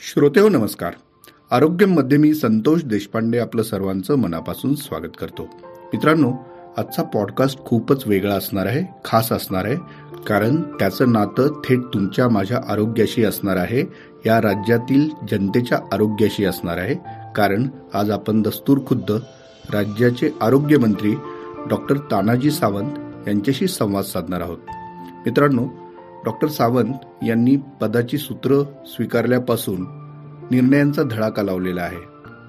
श्रोते हो नमस्कार आरोग्यमध्ये मी संतोष देशपांडे आपलं सर्वांचं मनापासून स्वागत करतो. मित्रांनो आजचा पॉडकास्ट खूपच वेगळा असणार आहे खास असणार आहे कारण त्याचं नातं थेट तुमच्या माझ्या आरोग्याशी असणार आहे या राज्यातील जनतेच्या आरोग्याशी असणार आहे कारण आज आपण दस्तूर खुद्द राज्याचे आरोग्यमंत्री डॉक्टर तानाजी सावंत यांच्याशी संवाद साधणार आहोत. मित्रांनो डॉक्टर सावंत यांनी पदाची सूत्र स्वीकारल्यापासून निर्णयांचा धडाका लावलेला आहे.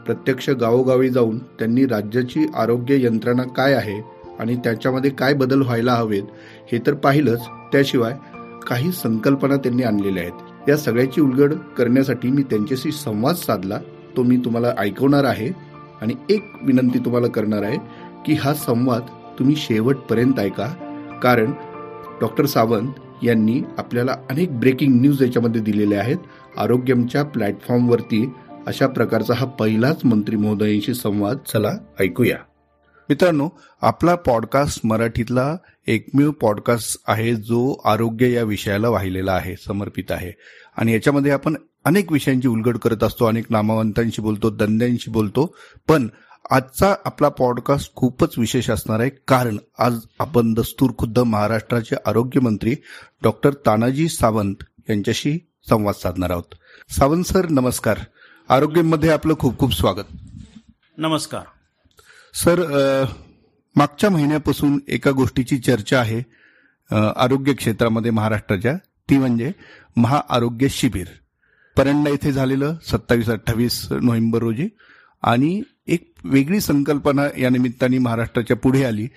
प्रत्यक्ष गावोगावी जाऊन त्यांनी राज्याची आरोग्य यंत्रणा काय आहे आणि त्याच्यामध्ये काय बदल व्हायला हवेत हे तर पाहिलंच. त्याशिवाय काही संकल्पना त्यांनी आणलेल्या आहेत. या सगळ्याची उलगड करण्यासाठी मी त्यांच्याशी संवाद साधला. तो मी तुम्हाला ऐकवणार आहे आणि एक विनंती तुम्हाला करणार आहे की हा संवाद तुम्ही शेवटपर्यंत ऐका. कारण डॉक्टर सावंत यांनी आपल्याला अनेक ब्रेकिंग न्यूज याच्यामध्ये दिलेल्या आहेत. आरोग्यमच्या प्लॅटफॉर्मवरती अशा प्रकारचा हा पहिलाच मंत्री महोदयांशी संवाद. चला ऐकूया. मित्रांनो आपला पॉडकास्ट मराठीतला एकमेव पॉडकास्ट आहे जो आरोग्य या विषयाला वाहिलेला आहे समर्पित आहे. आणि याच्यामध्ये आपण अनेक विषयांची उलगड करत असतो अनेक नामवंतांशी बोलतो दंद्यांशी बोलतो. पण आजचा आपला पॉडकास्ट खूपच विशेष असणार आहे. कारण आज आपण दस्तूर खुद्द महाराष्ट्राचे आरोग्यमंत्री डॉक्टर तानाजी सावंत यांच्याशी संवाद साधणार आहोत. सावंत सर नमस्कार. आरोग्यमध्ये आपलं खूप खूप स्वागत. नमस्कार. सर मागच्या महिन्यापासून एका गोष्टीची चर्चा आहे. आरोग्य क्षेत्रामध्ये महाराष्ट्राच्या. ती म्हणजे महाआरोग्य शिबिर. परंडा इथे झालेलं सत्तावीस अठ्ठावीस नोव्हेंबर रोजी आणि एक वेगळी संकल्पना या निमित्ताने महाराष्ट्राच्या पुढे आली.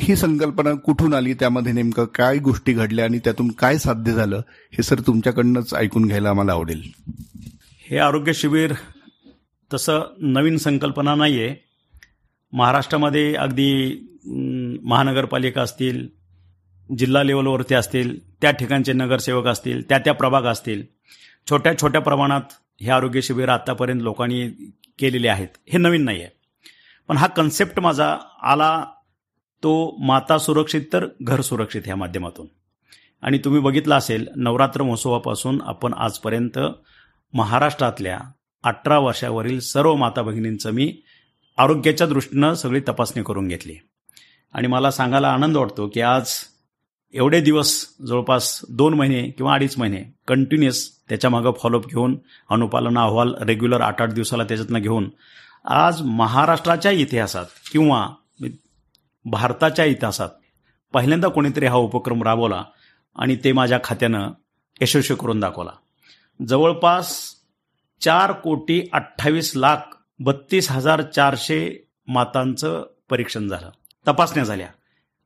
ही संकल्पना कुठून आली? त्यामध्ये नेमकं काय गोष्टी घडल्या आणि त्यातून काय साध्य झालं? हे सर तुमच्याकडनंच ऐकून घ्यायला आम्हाला आवडेल. हे आरोग्य शिबिर तसं नवीन संकल्पना नाही आहे महाराष्ट्रामध्ये अगदी महानगरपालिका असतील जिल्हा लेवलवरती असतील त्या ठिकाणचे नगरसेवक असतील त्या त्या प्रभाग असतील छोट्या छोट्या प्रमाणात हे आरोग्य शिबिर आतापर्यंत लोकांनी केलेले आहेत. हे नवीन नाही आहे पण हा कन्सेप्ट माझा आला तो माता सुरक्षित तर घर सुरक्षित ह्या माध्यमातून. आणि तुम्ही बघितलं असेल नवरात्र महोत्सवापासून आपण आजपर्यंत महाराष्ट्रातल्या अठरा वर्षावरील सर्व माता भगिनींचं मी आरोग्याच्या दृष्टीनं सगळी तपासणी करून घेतली. आणि मला सांगायला आनंद वाटतो की आज एवढे दिवस जवळपास दोन महिने किंवा अडीच महिने कंटिन्युअस त्याच्यामागं फॉलोअप घेऊन अनुपालन अहवाल रेग्युलर आठ आठ दिवसाला त्याच्यातनं घेऊन आज महाराष्ट्राच्या इतिहासात किंवा भारताच्या इतिहासात पहिल्यांदा कोणीतरी हा उपक्रम राबवला आणि ते माझ्या खात्यानं यशस्वी करून दाखवला. जवळपास चार कोटी अठ्ठावीस लाख बत्तीस हजार चारशे मातांचं परीक्षण झालं. तपासण्या झाल्या.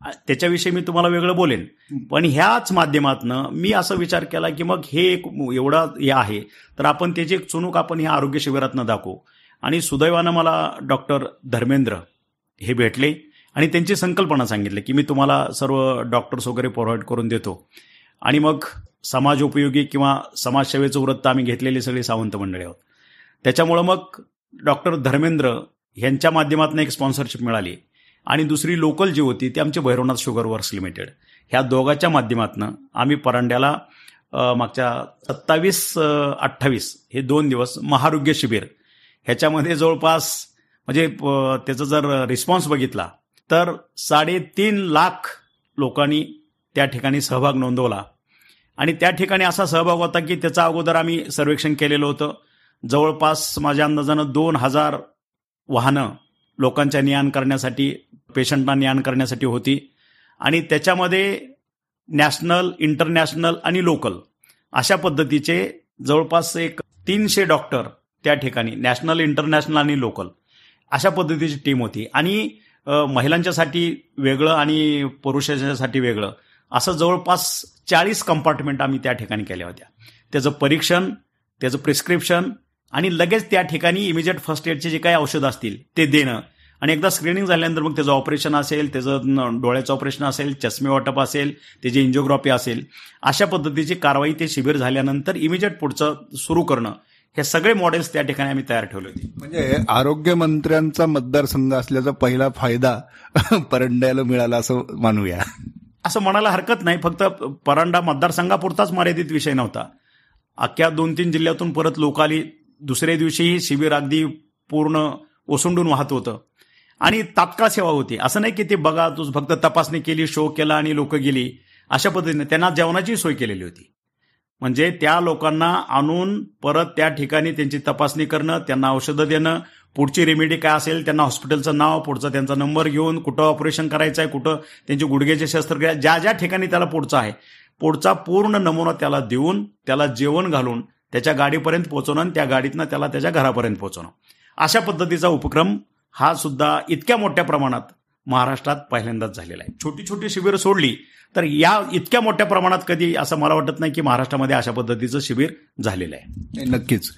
त्याच्याविषयी मी तुम्हाला वेगळं बोलेन. पण ह्याच माध्यमातनं मी असा विचार केला की मग हे एक एवढा हे आहे तर आपण त्याची एक चुणूक आपण ह्या आरोग्य शिबिरातनं दाखवू. आणि सुदैवानं मला डॉक्टर धर्मेंद्र हे भेटले आणि त्यांची संकल्पना सांगितली की मी तुम्हाला सर्व डॉक्टर्स वगैरे प्रोव्हाइड करून देतो. आणि मग समाज उपयोगी किंवा समाजसेवेचं वृत्त आम्ही घेतलेली सगळी सावंत मंडळी आहोत. त्याच्यामुळं मग डॉक्टर धर्मेंद्र यांच्या माध्यमातून एक स्पॉन्सरशिप मिळाली. आणि दुसरी लोकल जी होती ती आमची भैरवनाथ शुगर वर्क्स लिमिटेड ह्या दोघांच्या माध्यमातून आम्ही परांड्याला मागच्या सत्तावीस अठ्ठावीस हे दोन दिवस महारोग्य शिबिर. ह्याच्यामध्ये जवळपास म्हणजे त्याचा जर रिस्पॉन्स बघितला तर साडेतीन लाख लोकांनी त्या ठिकाणी सहभाग नोंदवला. आणि त्या ठिकाणी असा सहभाग होता की त्याचा अगोदर आम्ही सर्वेक्षण केलेलं होतं. जवळपास माझ्या अंदाजानं दोन हजार वाहनं लोकांच्या नियान करण्यासाठी पेशंटना ज्ञान करण्यासाठी होती. आणि त्याच्यामध्ये नॅशनल इंटरनॅशनल आणि लोकल अशा पद्धतीचे जवळपास एक तीनशे डॉक्टर त्या ठिकाणी नॅशनल इंटरनॅशनल आणि लोकल अशा पद्धतीची टीम होती. आणि महिलांच्यासाठी वेगळं आणि पुरुषांच्यासाठी वेगळं असं जवळपास चाळीस कंपार्टमेंट आम्ही त्या ठिकाणी केल्या होत्या. त्याचं परीक्षण त्याचं प्रिस्क्रिप्शन आणि लगेच त्या ठिकाणी इमिजिएट फर्स्ट एडचे जे काही औषधं असतील ते देणं आणि एकदा स्क्रीनिंग झाल्यानंतर मग त्याचं ऑपरेशन असेल त्याचं डोळ्याचं ऑपरेशन असेल चष्मे वाटप असेल त्याची एन्जिओग्राफी असेल अशा पद्धतीची कारवाई ते शिबिर झाल्यानंतर इमिजिएट पुढचं सुरू करणं हे सगळे मॉडेल्स त्या ठिकाणी आम्ही तयार ठेवले होते. म्हणजे आरोग्य मंत्र्यांचा मतदारसंघ असल्याचा पहिला फायदा परंड्याला मिळाला असं मानूया. असं म्हणायला हरकत नाही फक्त परांडा मतदारसंघापुरताच मर्यादित विषय नव्हता. अख्ख्या दोन तीन जिल्ह्यातून परत लोक आली दुसऱ्या दिवशीही शिबिर अगदी पूर्ण ओसंडून वाहत होतं. आणि तात्काळ सेवा होती. असं नाही की ते बघा तू फक्त तपासणी केली शो केला आणि लोक गेली. अशा पद्धतीने त्यांना जेवणाची सोय केलेली होती. म्हणजे त्या लोकांना आणून परत त्या ठिकाणी त्यांची तपासणी करणं त्यांना औषधं देणं पुढची रेमेडी काय असेल त्यांना हॉस्पिटलचं नाव पुढचा त्यांचा नंबर घेऊन कुठं ऑपरेशन करायचं आहे कुठं त्यांची गुडघ्याची शस्त्रक्रिया ज्या ज्या ठिकाणी त्याला पुढचा आहे पुढचा पूर्ण नमुना त्याला देऊन त्याला जेवण घालून त्याच्या गाडीपर्यंत पोहोचवणं आणि त्या गाडीतनं त्याला त्याच्या घरापर्यंत पोहोचवणं. अशा पद्धतीचा उपक्रम हा सुद्धा इतक्या मोठ्या प्रमाणात महाराष्ट्रात पहिल्यांदाच झालेला आहे. छोटी छोटी शिबिरं सोडली तर या इतक्या मोठ्या प्रमाणात कधी असं मला वाटत नाही की महाराष्ट्रामध्ये अशा पद्धतीचं शिबिर झालेलं आहे. नक्कीच.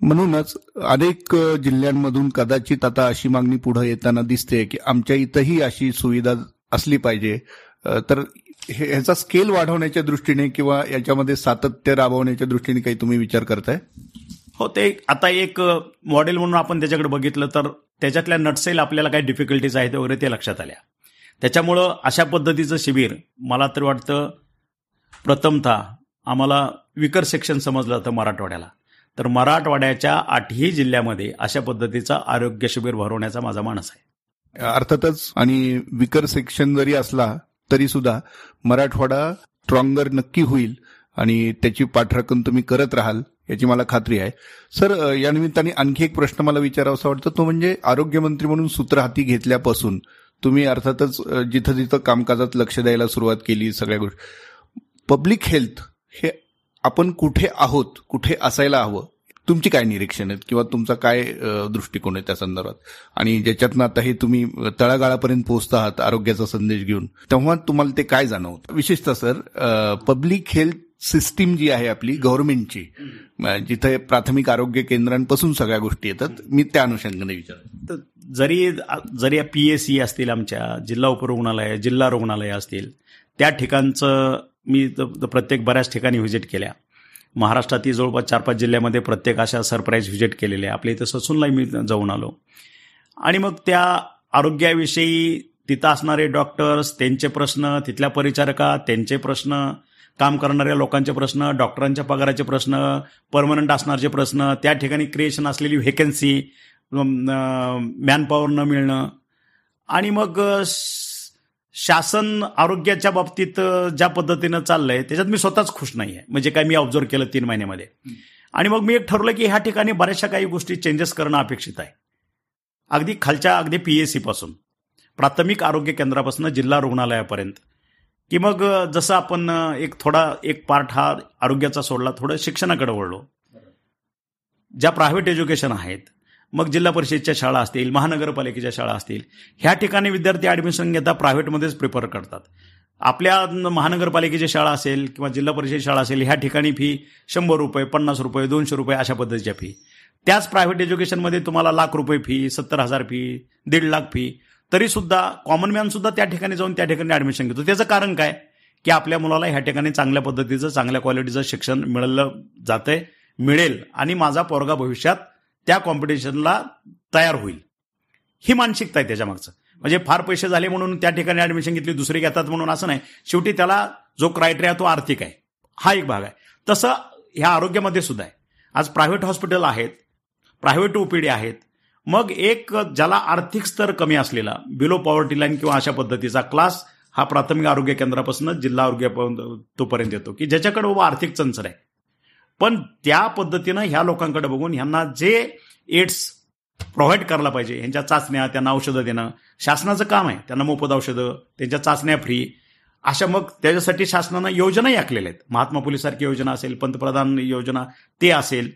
म्हणूनच अनेक जिल्ह्यांमधून कदाचित आता अशी मागणी पुढे येताना दिसते की आमच्या इथंही अशी सुविधा असली पाहिजे. तर ह्याचा स्केल वाढवण्याच्या दृष्टीने किंवा याच्यामध्ये सातत्य राबवण्याच्या दृष्टीने काही तुम्ही विचार करताय? हो ते आता एक मॉडेल म्हणून आपण त्याच्याकडे बघितलं तर त्याच्यातल्या नटसेल आपल्याला काही डिफिकल्टीज आहेत वगैरे ते लक्षात आल्या. त्याच्यामुळं अशा पद्धतीचं शिबिर मला तर वाटतं प्रथमतः आम्हाला विकर सेक्शन समजलं जातं मराठवाड्याला. तर मराठवाड्याच्या आठही जिल्ह्यामध्ये अशा पद्धतीचा आरोग्य शिबिर भरवण्याचा माझा मानस आहे. अर्थातच आणि विकर सेक्शन जरी असला तरी सुद्धा मराठवाडा स्ट्रॉंगर नक्की होईल आणि त्याची पाठराखण तुम्ही करत राहाल. याची मला खात्री आहे. सर या निमित्ताने आणखी एक प्रश्न मला विचारावासा वाटतं. तो म्हणजे आरोग्यमंत्री म्हणून सूत्र हाती घेतल्यापासून तुम्ही अर्थातच जिथं जिथं कामकाजात लक्ष द्यायला सुरुवात केली सगळ्या गोष्टी. पब्लिक हेल्थ हे आपण कुठे आहोत कुठे असायला हवं? तुमची काय निरीक्षण आहेत किंवा तुमचा काय दृष्टिकोन आहे त्या संदर्भात? आणि ज्याच्यातनं आता हे तुम्ही तळागाळापर्यंत पोहोचता आहात आरोग्याचा संदेश घेऊन तेव्हा तुम्हाला ते काय जाणवतं? विशेषतः सर पब्लिक हेल्थ सिस्टीम जी आहे आपली गव्हर्नमेंटची जिथे प्राथमिक आरोग्य केंद्रांपासून सगळ्या गोष्टी येतात मी त्या अनुषंगाने विचार जरी जरी पी एस सी असतील आमच्या जिल्हा उपरुग्णालय जिल्हा रुग्णालय असतील त्या ठिकाणचं मी प्रत्येक बऱ्याच ठिकाणी व्हिजिट केल्या. महाराष्ट्रातील जवळपास चार पाच जिल्ह्यामध्ये प्रत्येक अशा सरप्राईज व्हिजिट केलेल्या. आपल्या इथं ससूनलाही मी जाऊन आलो. आणि मग त्या आरोग्याविषयी तिथं असणारे डॉक्टर्स त्यांचे प्रश्न तिथल्या परिचारका त्यांचे प्रश्न काम करणाऱ्या लोकांचे प्रश्न डॉक्टरांच्या पगाराचे प्रश्न परमनंट असणारचे प्रश्न त्या ठिकाणी क्रिएशन असलेली व्हेकन्सी मॅनपॉवर न मिळणं. आणि मग शासन आरोग्याच्या बाबतीत ज्या पद्धतीनं चाललंय त्याच्यात मी स्वतःच खुश नाही आहे म्हणजे काय मी ऑब्झर्व केलं तीन महिन्यामध्ये. आणि मग मी एक ठरवलं की ह्या ठिकाणी बऱ्याचशा काही गोष्टी चेंजेस करणं अपेक्षित आहे. अगदी खालच्या अगदी पीएससी पासून. प्राथमिक आरोग्य केंद्रापासून जिल्हा रुग्णालयापर्यंत. की मग जसं आपण एक थोडा एक पार्ट हा आरोग्याचा सोडला थोडं शिक्षणाकडे वळलो. ज्या प्रायव्हेट एज्युकेशन आहेत मग जिल्हा परिषदेच्या शाळा असतील महानगरपालिकेच्या शाळा असतील ह्या ठिकाणी विद्यार्थी ऍडमिशन घेता प्रायव्हेटमध्येच प्रिफर करतात. आपल्या महानगरपालिकेची शाळा असेल किंवा जिल्हा परिषद शाळा असेल ह्या ठिकाणी फी शंभर रुपये पन्नास रुपये दोनशे रुपये अशा पद्धतीच्या फी. त्याच प्रायव्हेट एज्युकेशनमध्ये तुम्हाला लाख रुपये फी सत्तर हजार फी दीड लाख फी तरी सुद्धा कॉमन मॅन सुद्धा त्या ठिकाणी जाऊन त्या ठिकाणी ऍडमिशन घेतो. त्याचं कारण काय? की आपल्या मुलाला ह्या ठिकाणी चांगल्या पद्धतीचं चांगल्या क्वालिटीचं शिक्षण मिळलं जातंय मिळेल आणि माझा पोरगा भविष्यात त्या कॉम्पिटिशनला तयार होईल. ही मानसिकता आहे त्याच्या मागचं. म्हणजे फार पैसे झाले म्हणून त्या ठिकाणी ऍडमिशन घेतली दुसरी घेतात म्हणून असं नाही. शेवटी त्याला जो क्रायटेरिया तो आर्थिक आहे. हा एक भाग आहे. तसं ह्या आरोग्यामध्ये सुद्धा आहे. आज प्रायव्हेट हॉस्पिटल आहेत प्रायव्हेट ओपीडी आहेत मग एक ज्याला आर्थिक स्तर कमी असलेला बिलो पॉवर्टी लाईन किंवा अशा पद्धतीचा क्लास हा प्राथमिक आरोग्य केंद्रापासून जिल्हा आरोग्य तोपर्यंत येतो. की ज्याच्याकडे बाबा आर्थिक चंचर आहे. पण त्या पद्धतीनं ह्या लोकांकडे बघून ह्यांना जे एड्स प्रोव्हाइड करायला पाहिजे ह्यांच्या चाचण्या त्यांना औषधं देणं शासनाचं काम आहे. त्यांना मोफत औषधं त्यांच्या चाचण्या फ्री अशा मग त्याच्यासाठी शासनानं योजनाही आखलेल्या आहेत. महात्मा फुलेसारखी योजना असेल पंतप्रधान योजना ते असेल.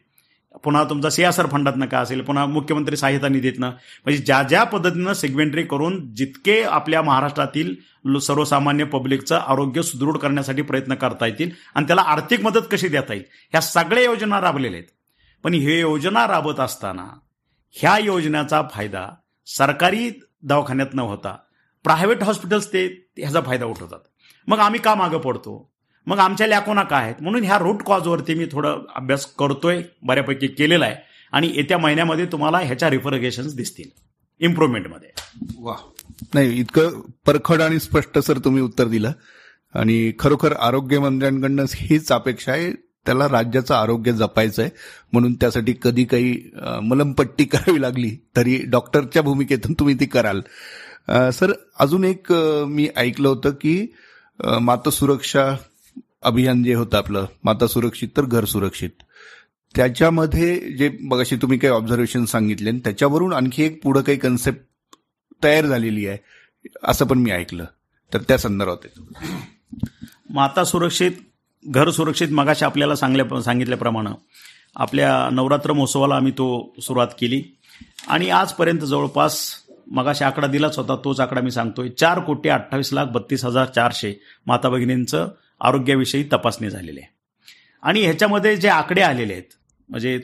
पुन्हा तुमचा सीआसआर फंडातनं का असेल? पुन्हा मुख्यमंत्री सहायता निधीतनं? म्हणजे ज्या ज्या पद्धतीनं सेगमेंटरी करून जितके आपल्या महाराष्ट्रातील सर्वसामान्य पब्लिकचं आरोग्य सुदृढ करण्यासाठी प्रयत्न करता येतील आणि त्याला आर्थिक मदत कशी देता येईल ह्या सगळ्या योजना राबलेल्या आहेत. पण हे योजना राबत असताना ह्या योजनेचा फायदा सरकारी दवाखान्यात न होता प्रायव्हेट हॉस्पिटल्स ते ह्याचा फायदा उठवतात. मग आम्ही का मागं पडतो? मग आमच्या लॅकोना काय आहेत? म्हणून ह्या रूट कॉजवरती मी थोडं अभ्यास करतोय बऱ्यापैकी केलेला आहे. आणि येत्या महिन्यामध्ये तुम्हाला ह्याच्या रिफरगेशन दिसतील. इम्प्रुव्हमेंटमध्ये वा. नाही इतकं परखड आणि स्पष्ट सर तुम्ही उत्तर दिलं. आणि खरोखर आरोग्यमंत्र्यांकडनं हीच अपेक्षा आहे. त्याला राज्याचं आरोग्य जपायचं आहे म्हणून त्यासाठी कधी काही मलमपट्टी करावी लागली तरी डॉक्टरच्या भूमिकेतून तुम्ही ती कराल. सर अजून एक मी ऐकलं होतं की मातसुरक्षा अभियान जे होतं आपलं माता सुरक्षित तर घर सुरक्षित. त्याच्यामध्ये जे बघाशी तुम्ही काही ऑब्झर्वेशन सांगितले त्याच्यावरून आणखी एक पुढं काही कन्सेप्ट तयार झालेली आहे असं पण मी ऐकलं. तर त्या संदर्भात माता सुरक्षित घर सुरक्षित मगाशी आपल्याला सांगल्या सांगितल्याप्रमाणे आपल्या नवरात्र महोत्सवाला आम्ही तो सुरुवात केली. आणि आजपर्यंत जवळपास मगाशी आकडा दिलाच होता तोच आकडा मी सांगतोय. चार कोटी अठ्ठावीस लाख बत्तीस हजार चारशे माता भगिनींचं आरोग्याविषयी तपासणी झालेली आहे. आणि ह्याच्यामध्ये जे आकडे आलेले आहेत म्हणजे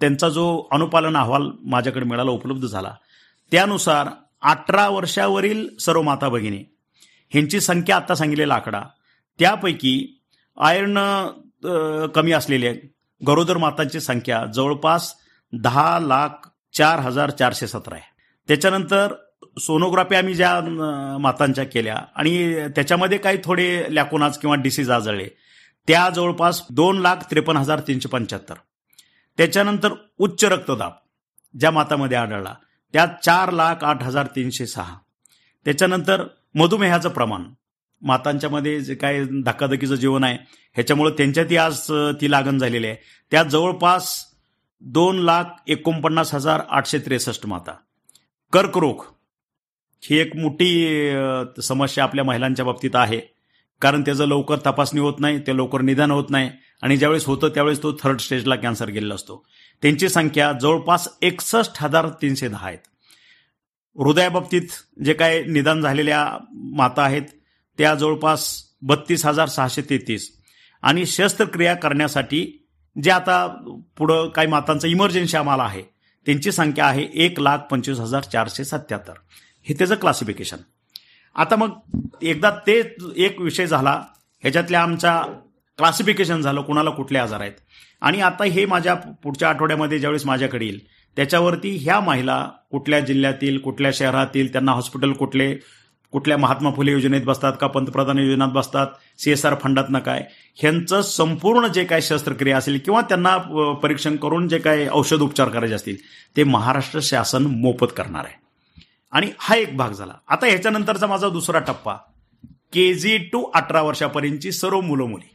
त्यांचा जो अनुपालन अहवाल माझ्याकडे मिळाला उपलब्ध झाला त्यानुसार अठरा वर्षावरील सर्व माता भगिनी ह्यांची संख्या आत्ता सांगितलेला आकडा त्यापैकी आयर्न कमी असलेले गरोदर मातांची संख्या जवळपास दहा लाख चार हजार चारशे सतरा आहे. त्याच्यानंतर सोनोग्राफी आम्ही ज्या मातांच्या केल्या आणि त्याच्यामध्ये काही थोडे लॅकोनाज किंवा डिसीज आजळले त्या जवळपास दोन लाख त्रेपन्न हजार तीनशे पंच्याहत्तर. त्याच्यानंतर उच्च रक्तदाब ज्या मातामध्ये आढळला त्यात चार लाख आठ हजार तीनशे सहा. त्याच्यानंतर मधुमेहाचं प्रमाण. मातांच्यामध्ये जे काय धक्काधकीचं जीवन आहे ह्याच्यामुळे त्यांच्यातही आज ती लागण झालेली आहे. त्यात जवळपास दोन लाख एकोणपन्नास हजार आठशे त्रेसष्ट माता. कर्करोग. ही एक मोठी समस्या आपल्या महिलांच्या बाबतीत आहे. कारण त्याचं लवकर तपासणी होत नाही ते लवकर निदान होत नाही आणि ज्यावेळेस होतं त्यावेळेस तो थर्ड स्टेजला कॅन्सर गेलेला असतो. त्यांची संख्या जवळपास एकसष्ट हजार तीनशे दहा आहेत. हृदयाबाबतीत जे काय निदान झालेल्या माता आहेत त्या जवळपास बत्तीस हजार सहाशे तेहतीस. आणि शस्त्रक्रिया करण्यासाठी जे आता पुढं काही मातांचं इमर्जन्सी आम्हाला आहे त्यांची संख्या आहे एक लाख पंचवीस हजार चारशे सत्याहत्तर. हे त्याचं क्लासिफिकेशन आता मग एकदा ते एक विषय झाला ह्याच्यातल्या आमचा क्लासिफिकेशन झालं कुणाला कुठले आजार आहेत. आणि आता हे माझ्या पुढच्या आठवड्यामध्ये ज्यावेळेस माझ्याकडे येईल त्याच्यावरती ह्या महिला कुठल्या जिल्ह्यातील कुठल्या शहरातील त्यांना हॉस्पिटल कुठले कुठल्या महात्मा फुले योजनेत बसतात का पंतप्रधान योजनेत बसतात सीएसआर फंडातनं काय ह्यांचं संपूर्ण जे काय शस्त्रक्रिया असेल किंवा त्यांना परीक्षण करून जे काय औषध उपचार करायचे असतील ते महाराष्ट्र शासन मोफत करणार आहे. आणि हा एक भाग झाला. आता ह्याच्यानंतरचा माझा दुसरा टप्पा. के जी टू अठरा वर्षापर्यंतची सर्व मुलं मुली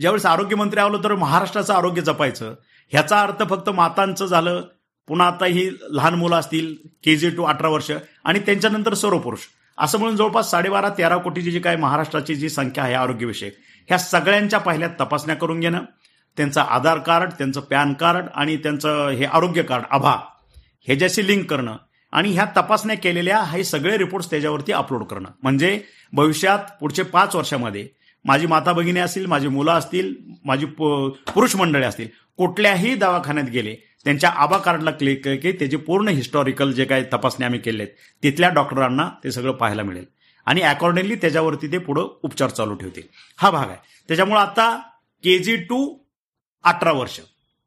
ज्यावेळेस आरोग्यमंत्री आलो तर महाराष्ट्राचं आरोग्य जपायचं. ह्याचा अर्थ फक्त मातांचं झालं. पुन्हा आता ही लहान मुलं असतील के जी टू अठरा वर्ष. आणि त्यांच्यानंतर सर्व पुरुष. असं म्हणून जवळपास साडेबारा तेरा कोटीची जी काय महाराष्ट्राची जी संख्या आहे आरोग्यविषयक ह्या सगळ्यांच्या पहिल्या तपासण्या करून घेणं त्यांचं आधार कार्ड त्यांचं पॅन कार्ड आणि त्यांचं हे आरोग्य कार्ड आभा ह्याच्याशी लिंक करणं आणि ह्या तपासण्या केलेल्या हे सगळे रिपोर्ट्स त्याच्यावरती अपलोड करणं. म्हणजे भविष्यात पुढचे पाच वर्षामध्ये माझी माता भगिनी असतील माझी मुलं असतील माझी पुरुष मंडळी असतील कुठल्याही दवाखान्यात गेले त्यांच्या आबा कार्डला क्लिक की त्याचे पूर्ण हिस्टॉरिकल जे काही तपासणी आम्ही केले आहेत तिथल्या डॉक्टरांना ते सगळं पाहायला मिळेल. आणि अकॉर्डिंगली त्याच्यावरती ते पुढं उपचार चालू ठेवतील. हा भाग आहे. त्याच्यामुळे आता के जी टू अठरा वर्ष.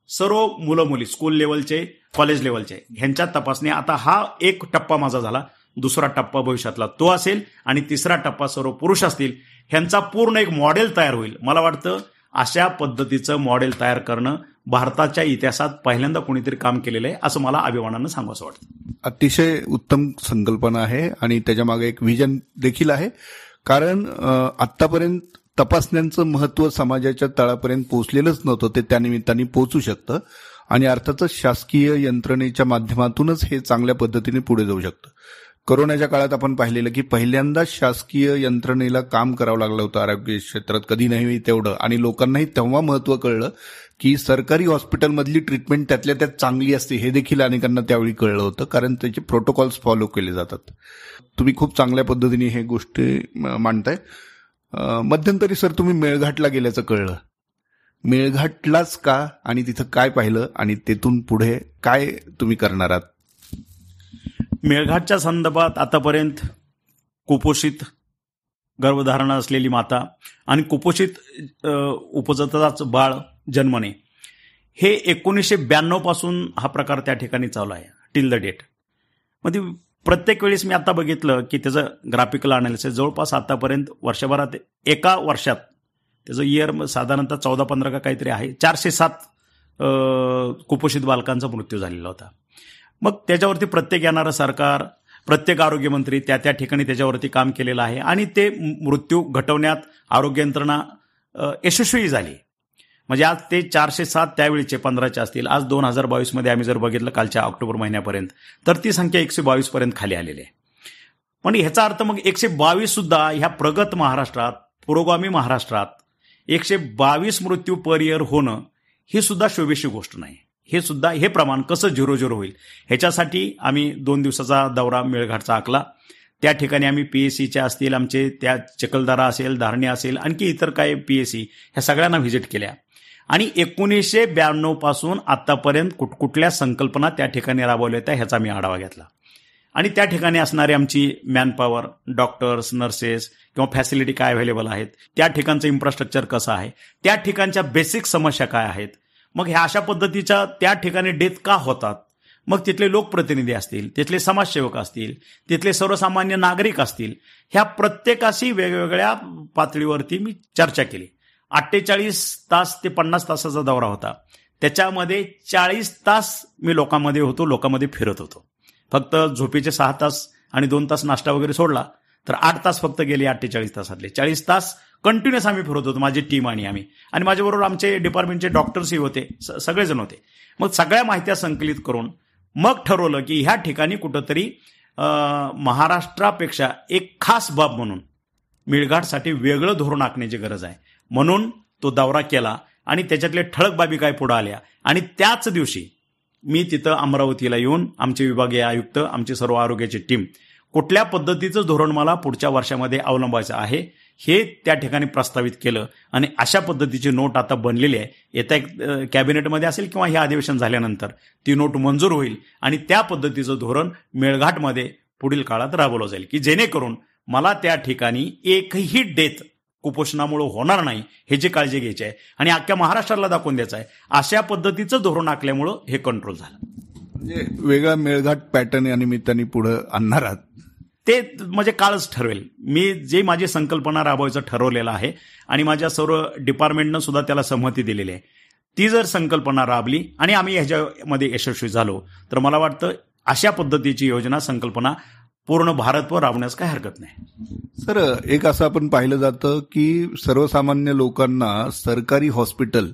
सर्व मुलं मुली स्कूल लेवलचे कॉलेज लेवलचे ह्यांच्या तपासणी. आता हा एक टप्पा माझा झाला. दुसरा टप्पा भविष्यातला तो असेल आणि तिसरा टप्पा सर्व पुरुष असतील. ह्यांचा पूर्ण एक मॉडेल तयार होईल. मला वाटतं अशा पद्धतीचं मॉडेल तयार करणं भारताच्या इतिहासात पहिल्यांदा कोणीतरी काम केलेलं आहे असं मला अभिमानानं सांगावं वाटतं. अतिशय उत्तम संकल्पना आहे आणि त्याच्यामागे एक विजन देखील आहे. कारण आतापर्यंत तपासण्यांचं महत्त्व समाजाच्या तळापर्यंत पोहोचलेलंच नव्हतं ते त्यानिमित्ताने पोहोचू शकतं. आणि अर्थातच शासकीय यंत्रणेच्या माध्यमातूनच हे चांगल्या पद्धतीने पुढे जाऊ शकतं. कोरोनाच्या काळात आपण पाहिलेलं की पहिल्यांदा शासकीय यंत्रणेला काम करावं लागलं होतं आरोग्य क्षेत्रात कधी नाही तेवढं. आणि लोकांनाही तेव्हा महत्त्व कळलं की सरकारी हॉस्पिटलमधली ट्रीटमेंट त्यातल्या त्यात चांगली असते हे देखील अनेकांना त्यावेळी कळलं होतं कारण त्याचे प्रोटोकॉल्स फॉलो केले जातात. तुम्ही खूप चांगल्या पद्धतीने हे गोष्टी मांडताय. मध्यंतरी सर तुम्ही मेळघाटला गेल्याचं कळलं. मेळघाटलाच का आणि तिथं काय पाहिलं आणि तेथून पुढे काय तुम्ही करणार आहात? मेळघाटच्या संदर्भात आतापर्यंत कुपोषित गर्भधारणा असलेली माता आणि कुपोषित उपजताच बाळ जन्मणे. हे एकोणीसशे ब्याण्णवपासून हा प्रकार त्या ठिकाणी चालू आहे टिल द डेट म्हणजे प्रत्येक वेळेस मी आता बघितलं की त्याचं ग्राफिकल अनालिसिस जवळपास आतापर्यंत वर्षभरात एका वर्षात त्याचं इयर साधारणतः चौदा पंधरा का काहीतरी आहे. चारशे सात कुपोषित बालकांचा मृत्यू झालेला होता. मग त्याच्यावरती प्रत्येक येणारं सरकार प्रत्येक आरोग्यमंत्री त्या त्या ठिकाणी त्याच्यावरती काम केलेलं आहे आणि ते मृत्यू घटवण्यात आरोग्य यंत्रणा यशस्वी झाली. म्हणजे आज ते चारशे सात त्यावेळीचे पंधराचे असतील. आज दोन हजार बावीसमध्ये आम्ही जर बघितलं कालच्या ऑक्टोबर महिन्यापर्यंत तर ती संख्या एकशे बावीसपर्यंत खाली आलेली आहे. पण ह्याचा अर्थ मग एकशे बावीस सुद्धा ह्या प्रगत महाराष्ट्रात पुरोगामी महाराष्ट्रात एकशे बावीस मृत्यू पर इयर होणं ही सुद्धा शोभेशी गोष्ट नाही. हे सुद्धा हे प्रमाण कसं झिरो झिरो होईल? ह्याच्यासाठी आम्ही दोन दिवसाचा दौरा मेळघाटचा आखला. त्या ठिकाणी आम्ही पीएससीचे असतील आमचे त्या चिखलदारा असेल धारणे असेल आणखी इतर काय पीएससी ह्या सगळ्यांना व्हिजिट केल्या. आणि एकोणीसशे ब्याण्णवपासून आतापर्यंत कुठकुठल्या संकल्पना त्या ठिकाणी राबवल्या होत्या ह्याचा मी आढावा घेतला. आणि त्या ठिकाणी असणारी आमची मॅनपॉवर डॉक्टर्स नर्सेस किंवा फॅसिलिटी काय अव्हेलेबल आहेत त्या ठिकाणचं इन्फ्रास्ट्रक्चर कसं आहे त्या ठिकाणच्या बेसिक समस्या काय आहेत मग ह्या अशा पद्धतीच्या त्या ठिकाणी डेथ का होतात मग तिथले लोकप्रतिनिधी असतील तिथले समाजसेवक असतील तिथले सर्वसामान्य नागरिक असतील ह्या प्रत्येकाशी वेगवेगळ्या पातळीवरती मी चर्चा केली. अठ्ठेचाळीस तास ते पन्नास तासाचा दौरा होता. त्याच्यामध्ये चाळीस तास मी लोकांमध्ये होतो लोकांमध्ये फिरत होतो. फक्त झोपेचे सहा तास आणि दोन तास नाश्ता वगैरे सोडला तर आठ तास फक्त गेले अठ्ठेचाळीस तासातले. चाळीस तास कंटिन्युअस आम्ही फिरत होतो माझी टीम आणि आम्ही. आणि माझ्याबरोबर आमचे डिपार्टमेंटचे डॉक्टर्सही होते सगळेजण होते. मग सगळ्या माहित्या संकलित करून मग ठरवलं की ह्या ठिकाणी कुठंतरी महाराष्ट्रापेक्षा एक खास बाब म्हणून मिळघाटसाठी वेगळं धोरण आखण्याची गरज आहे. म्हणून तो दौरा केला आणि त्याच्यातले ठळक बाबी काय पुढे आल्या. आणि त्याच दिवशी मी तिथं अमरावतीला येऊन आमचे विभागीय आयुक्त आमची सर्व आरोग्याची टीम कुठल्या पद्धतीचं धोरण मला पुढच्या वर्षामध्ये अवलंबायचं आहे हे त्या ठिकाणी प्रस्तावित केलं. आणि अशा पद्धतीची नोट आता बनलेली आहे. येत्या कॅबिनेटमध्ये असेल किंवा हे अधिवेशन झाल्यानंतर ती नोट मंजूर होईल आणि त्या पद्धतीचं धोरण मेळघाटमध्ये पुढील काळात राबवलं जाईल. की जेणेकरून मला त्या ठिकाणी एकही डेथ कुपोषणामुळे होणार नाही ह्याची काळजी घ्यायची आहे आणि अख्ख्या महाराष्ट्राला दाखवून द्यायचं आहे अशा पद्धतीचं धोरण आखल्यामुळं हे कंट्रोल झालं. म्हणजे वेगळा मेळघाट पॅटर्न या निमित्ताने पुढे आणणार आहात. ते म्हणजे काळच ठरवेल. मी जे माझी संकल्पना राबवायचं ठरवलेलं आहे आणि माझ्या सर्व डिपार्टमेंटनं सुद्धा त्याला संमती दिलेली आहे. ती जर संकल्पना राबली आणि आम्ही ह्याच्यामध्ये यशस्वी झालो तर मला वाटतं अशा पद्धतीची योजना संकल्पना पूर्ण भारतभर राबवण्यास काही हरकत नाही. सर एक असं आपण पाहिलं जातं की सर्वसामान्य लोकांना सरकारी हॉस्पिटल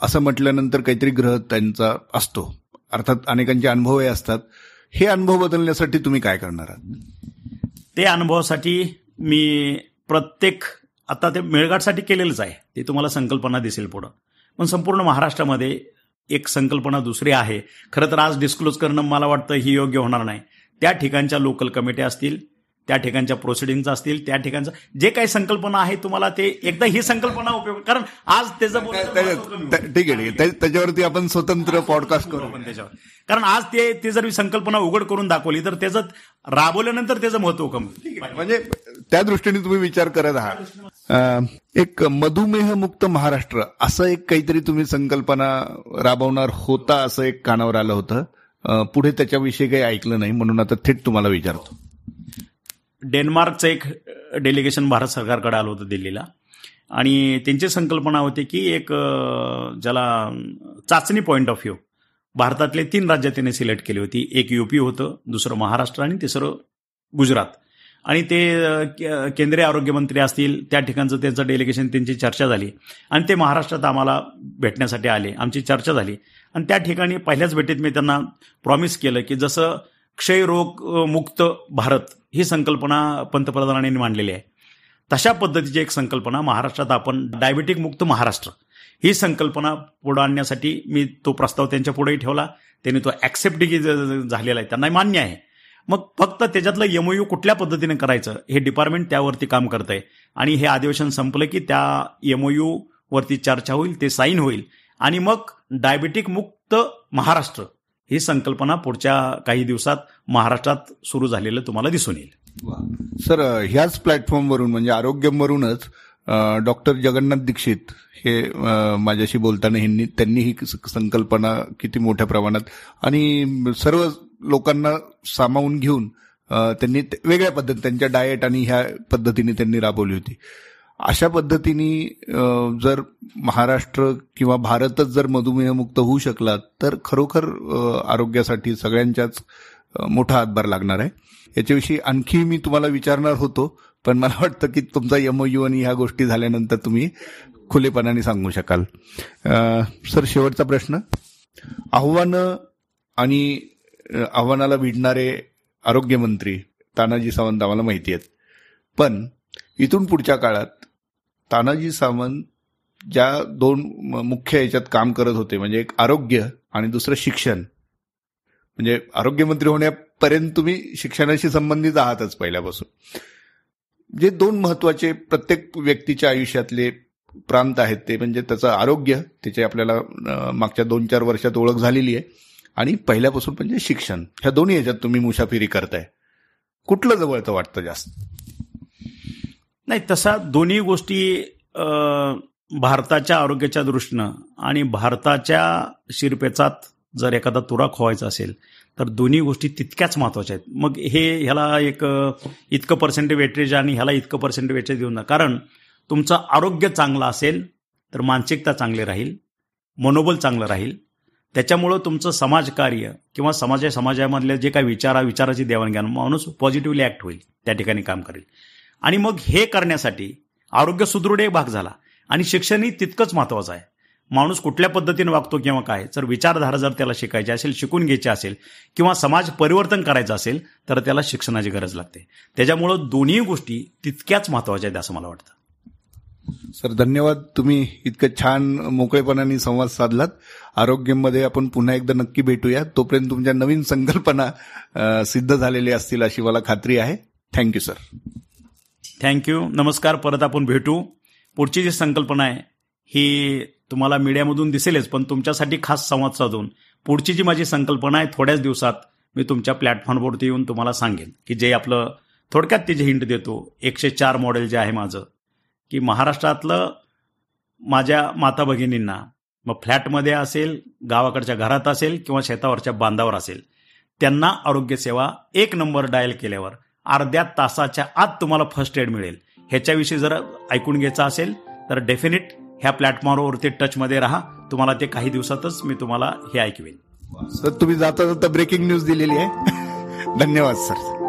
असं म्हटल्यानंतर काहीतरी ग्रह त्यांचा असतो. अर्थात अनेकांचे अनुभवही असतात. हे अनुभव बदलण्यासाठी तुम्ही काय करणार आहात? ते अनुभवासाठी मी प्रत्येक आता ते मेळघाटसाठी केलेलंच आहे. ते तुम्हाला संकल्पना दिसेल पुढं. पण संपूर्ण महाराष्ट्रामध्ये एक संकल्पना दुसरी आहे. खरं तर आज डिस्क्लोज करणं मला वाटतं ही योग्य होणार नाही. त्या ठिकाणच्या लोकल कमिटी असतील त्या ठिकाणच्या प्रोसिडिंग असतील त्या ठिकाणचं जे काही संकल्पना आहे तुम्हाला ते एकदा ही संकल्पना उपयोग कारण आज त्याचं ठीक आहे त्याच्यावरती आपण स्वतंत्र पॉडकास्ट करू आपण त्याच्यावर. कारण आज ते ते जर संकल्पना उघड करून दाखवली तर त्याचं राबवल्यानंतर त्याचं महत्त्व कमी म्हणजे त्या दृष्टीने तुम्ही विचार करत आहात. एक मधुमेह मुक्त महाराष्ट्र असं एक काहीतरी तुम्ही संकल्पना राबवणार होता असं एक कानावर आलं होतं. पुढे त्याच्याविषयी काही ऐकलं नाही म्हणून आता थेट तुम्हाला विचारतो. डेन्मार्कचं एक डेलिगेशन भारत सरकारकडे आलं होतं दिल्लीला. आणि त्यांची संकल्पना होती की एक ज्याला चाचणी पॉईंट ऑफ व्ह्यू भारतातले तीन राज्य त्यांनी सिलेक्ट केली होती. एक युपी होतं दुसरं महाराष्ट्र आणि तिसरं गुजरात. आणि ते केंद्रीय आरोग्यमंत्री असतील त्या ठिकाणचं त्यांचं डेलिगेशन त्यांची चर्चा झाली. आणि ते महाराष्ट्रात आम्हाला भेटण्यासाठी आले. आमची चर्चा झाली. आणि त्या ठिकाणी पहिल्याच भेटीत मी त्यांना प्रॉमिस केलं की जसं क्षयरोग मुक्त भारत ही संकल्पना पंतप्रधानांनी मांडलेली आहे तशा पद्धतीची एक संकल्पना महाराष्ट्रात आपण डायबेटिक मुक्त महाराष्ट्र ही संकल्पना पुढे आणण्यासाठी मी तो प्रस्ताव त्यांच्या पुढेही ठेवला. त्यांनी तो ॲक्सेप्टही झालेला आहे. त्यांना मान्य आहे. मग फक्त त्याच्यातलं एमओयू कुठल्या पद्धतीने करायचं हे डिपार्टमेंट त्यावरती काम करत आहे आणि हे अधिवेशन संपलं की त्या एमओयू वरती चर्चा होईल ते साईन होईल. आणि मग डायबेटिक मुक्त महाराष्ट्र ही संकल्पना पुढच्या काही दिवसात महाराष्ट्रात सुरू झालेलं तुम्हाला दिसून येईल. सर ह्याच प्लॅटफॉर्मवरून म्हणजे आरोग्यमवरूनच डॉक्टर जगन्नाथ दीक्षित हे माझ्याशी बोलताना ह्यांनी त्यांनी ही संकल्पना किती मोठ्या प्रमाणात आणि सर्व लोकांना सामावून घेऊन त्यांनी वेगळ्या पद्धती त्यांच्या डाएट आणि ह्या पद्धतीने त्यांनी राबवली होती. अशा पद्धतीने जर महाराष्ट्र किंवा भारतच जर मधुमेहमुक्त होऊ शकला तर खरोखर आरोग्यासाठी सगळ्यांच्याच मोठा हातभार लागणार आहे. याच्याविषयी आणखी मी तुम्हाला विचारणार होतो पण मला वाटतं की तुमचा यमयू आणि ह्या गोष्टी झाल्यानंतर तुम्ही खुलेपणाने सांगू शकाल. सर शेवटचा प्रश्न. आव्हानं आणि आव्हानाला भिडणारे आरोग्यमंत्री तानाजी सावंत आम्हाला माहिती आहेत. पण इथून पुढच्या काळात तानाजी सावंत ज्या दोन म- मुख्य याच्यात काम करत होते म्हणजे एक आरोग्य आणि दुसरं शिक्षण. म्हणजे आरोग्यमंत्री होण्यापर्यंत तुम्ही शिक्षणाशी संबंधित आहातच पहिल्यापासून. जे दोन महत्त्वाचे प्रत्येक व्यक्तीच्या आयुष्यातले प्रांत आहेत ते म्हणजे त्याचं आरोग्य त्याची आपल्याला मागच्या दोन चार वर्षात ओळख झालेली आहे आणि पहिल्यापासून म्हणजे शिक्षण. ह्या दोन्ही याच्यात तुम्ही मुसाफिरी करताय. कुठलं जवळचं वाटतं जास्त? नाही तसा दोन्ही गोष्टी भारताच्या आरोग्याच्या दृष्टीनं आणि भारताच्या शिरपेचात जर एखादा तुरा खोवायचा असेल तर दोन्ही गोष्टी तितक्याच महत्त्वाच्या आहेत. मग हे ह्याला एक इतकं पर्सेंट वेटेज आणि ह्याला इतकं पर्सेंट वेटेज देऊ नका. कारण तुमचं आरोग्य चांगलं असेल तर मानसिकता चांगली राहील मनोबल चांगलं राहील. त्याच्यामुळं तुमचं समाजकार्य किंवा समाजा समाजामधले जे काही विचारा विचाराची देवाणघेवाण माणूस पॉझिटिव्हली ॲक्ट होईल त्या ठिकाणी काम करेल. आणि मग हे करण्यासाठी आरोग्य सुदृढ एक भाग झाला. आणि शिक्षणही तितकंच महत्वाचं आहे. माणूस कुठल्या पद्धतीने वागतो किंवा काय जर विचारधारा जर त्याला शिकायची असेल शिकून घ्यायची असेल किंवा समाज परिवर्तन करायचं असेल तर त्याला शिक्षणाची गरज लागते. त्याच्यामुळं दोन्ही गोष्टी तितक्याच महत्त्वाच्या आहेत असं मला वाटतं. सर धन्यवाद. तुम्ही इतकं छान मोकळेपणाने संवाद साधलात. आरोग्यमध्ये आपण पुन्हा एकदा नक्की भेटूया. तोपर्यंत तुमच्या नवीन संकल्पना सिद्ध झालेल्या असतील अशी मला खात्री आहे. Thank you sir. थँक्यू नमस्कार परत आपण भेटू. पुढची जी संकल्पना आहे ही तुम्हाला मीडियामधून दिसेलच पण तुमच्यासाठी खास संवाद साधून. पुढची जी माझी संकल्पना आहे थोड्याच दिवसात मी तुमच्या प्लॅटफॉर्मवरती येऊन तुम्हाला सांगेन की जे आपलं थोडक्यात त्याची हिंट देतो एकशे चार मॉडेल जे आहे माझं की महाराष्ट्रातलं माझ्या माता भगिनींना मग फ्लॅटमध्ये असेल गावाकडच्या घरात असेल किंवा शेतावरच्या बांधावर असेल त्यांना आरोग्यसेवा एक नंबर डायल केल्यावर अर्ध्या तासाच्या आत तुम्हाला फर्स्ट एड मिळेल. ह्याच्याविषयी जर ऐकून घ्यायचं असेल तर डेफिनेट ह्या प्लॅटफॉर्मवरती टचमध्ये राहा. तुम्हाला ते काही दिवसातच मी तुम्हाला हे ऐकवेन. सर तुम्ही जाता जाता ब्रेकिंग न्यूज दिलेली आहे. धन्यवाद सर.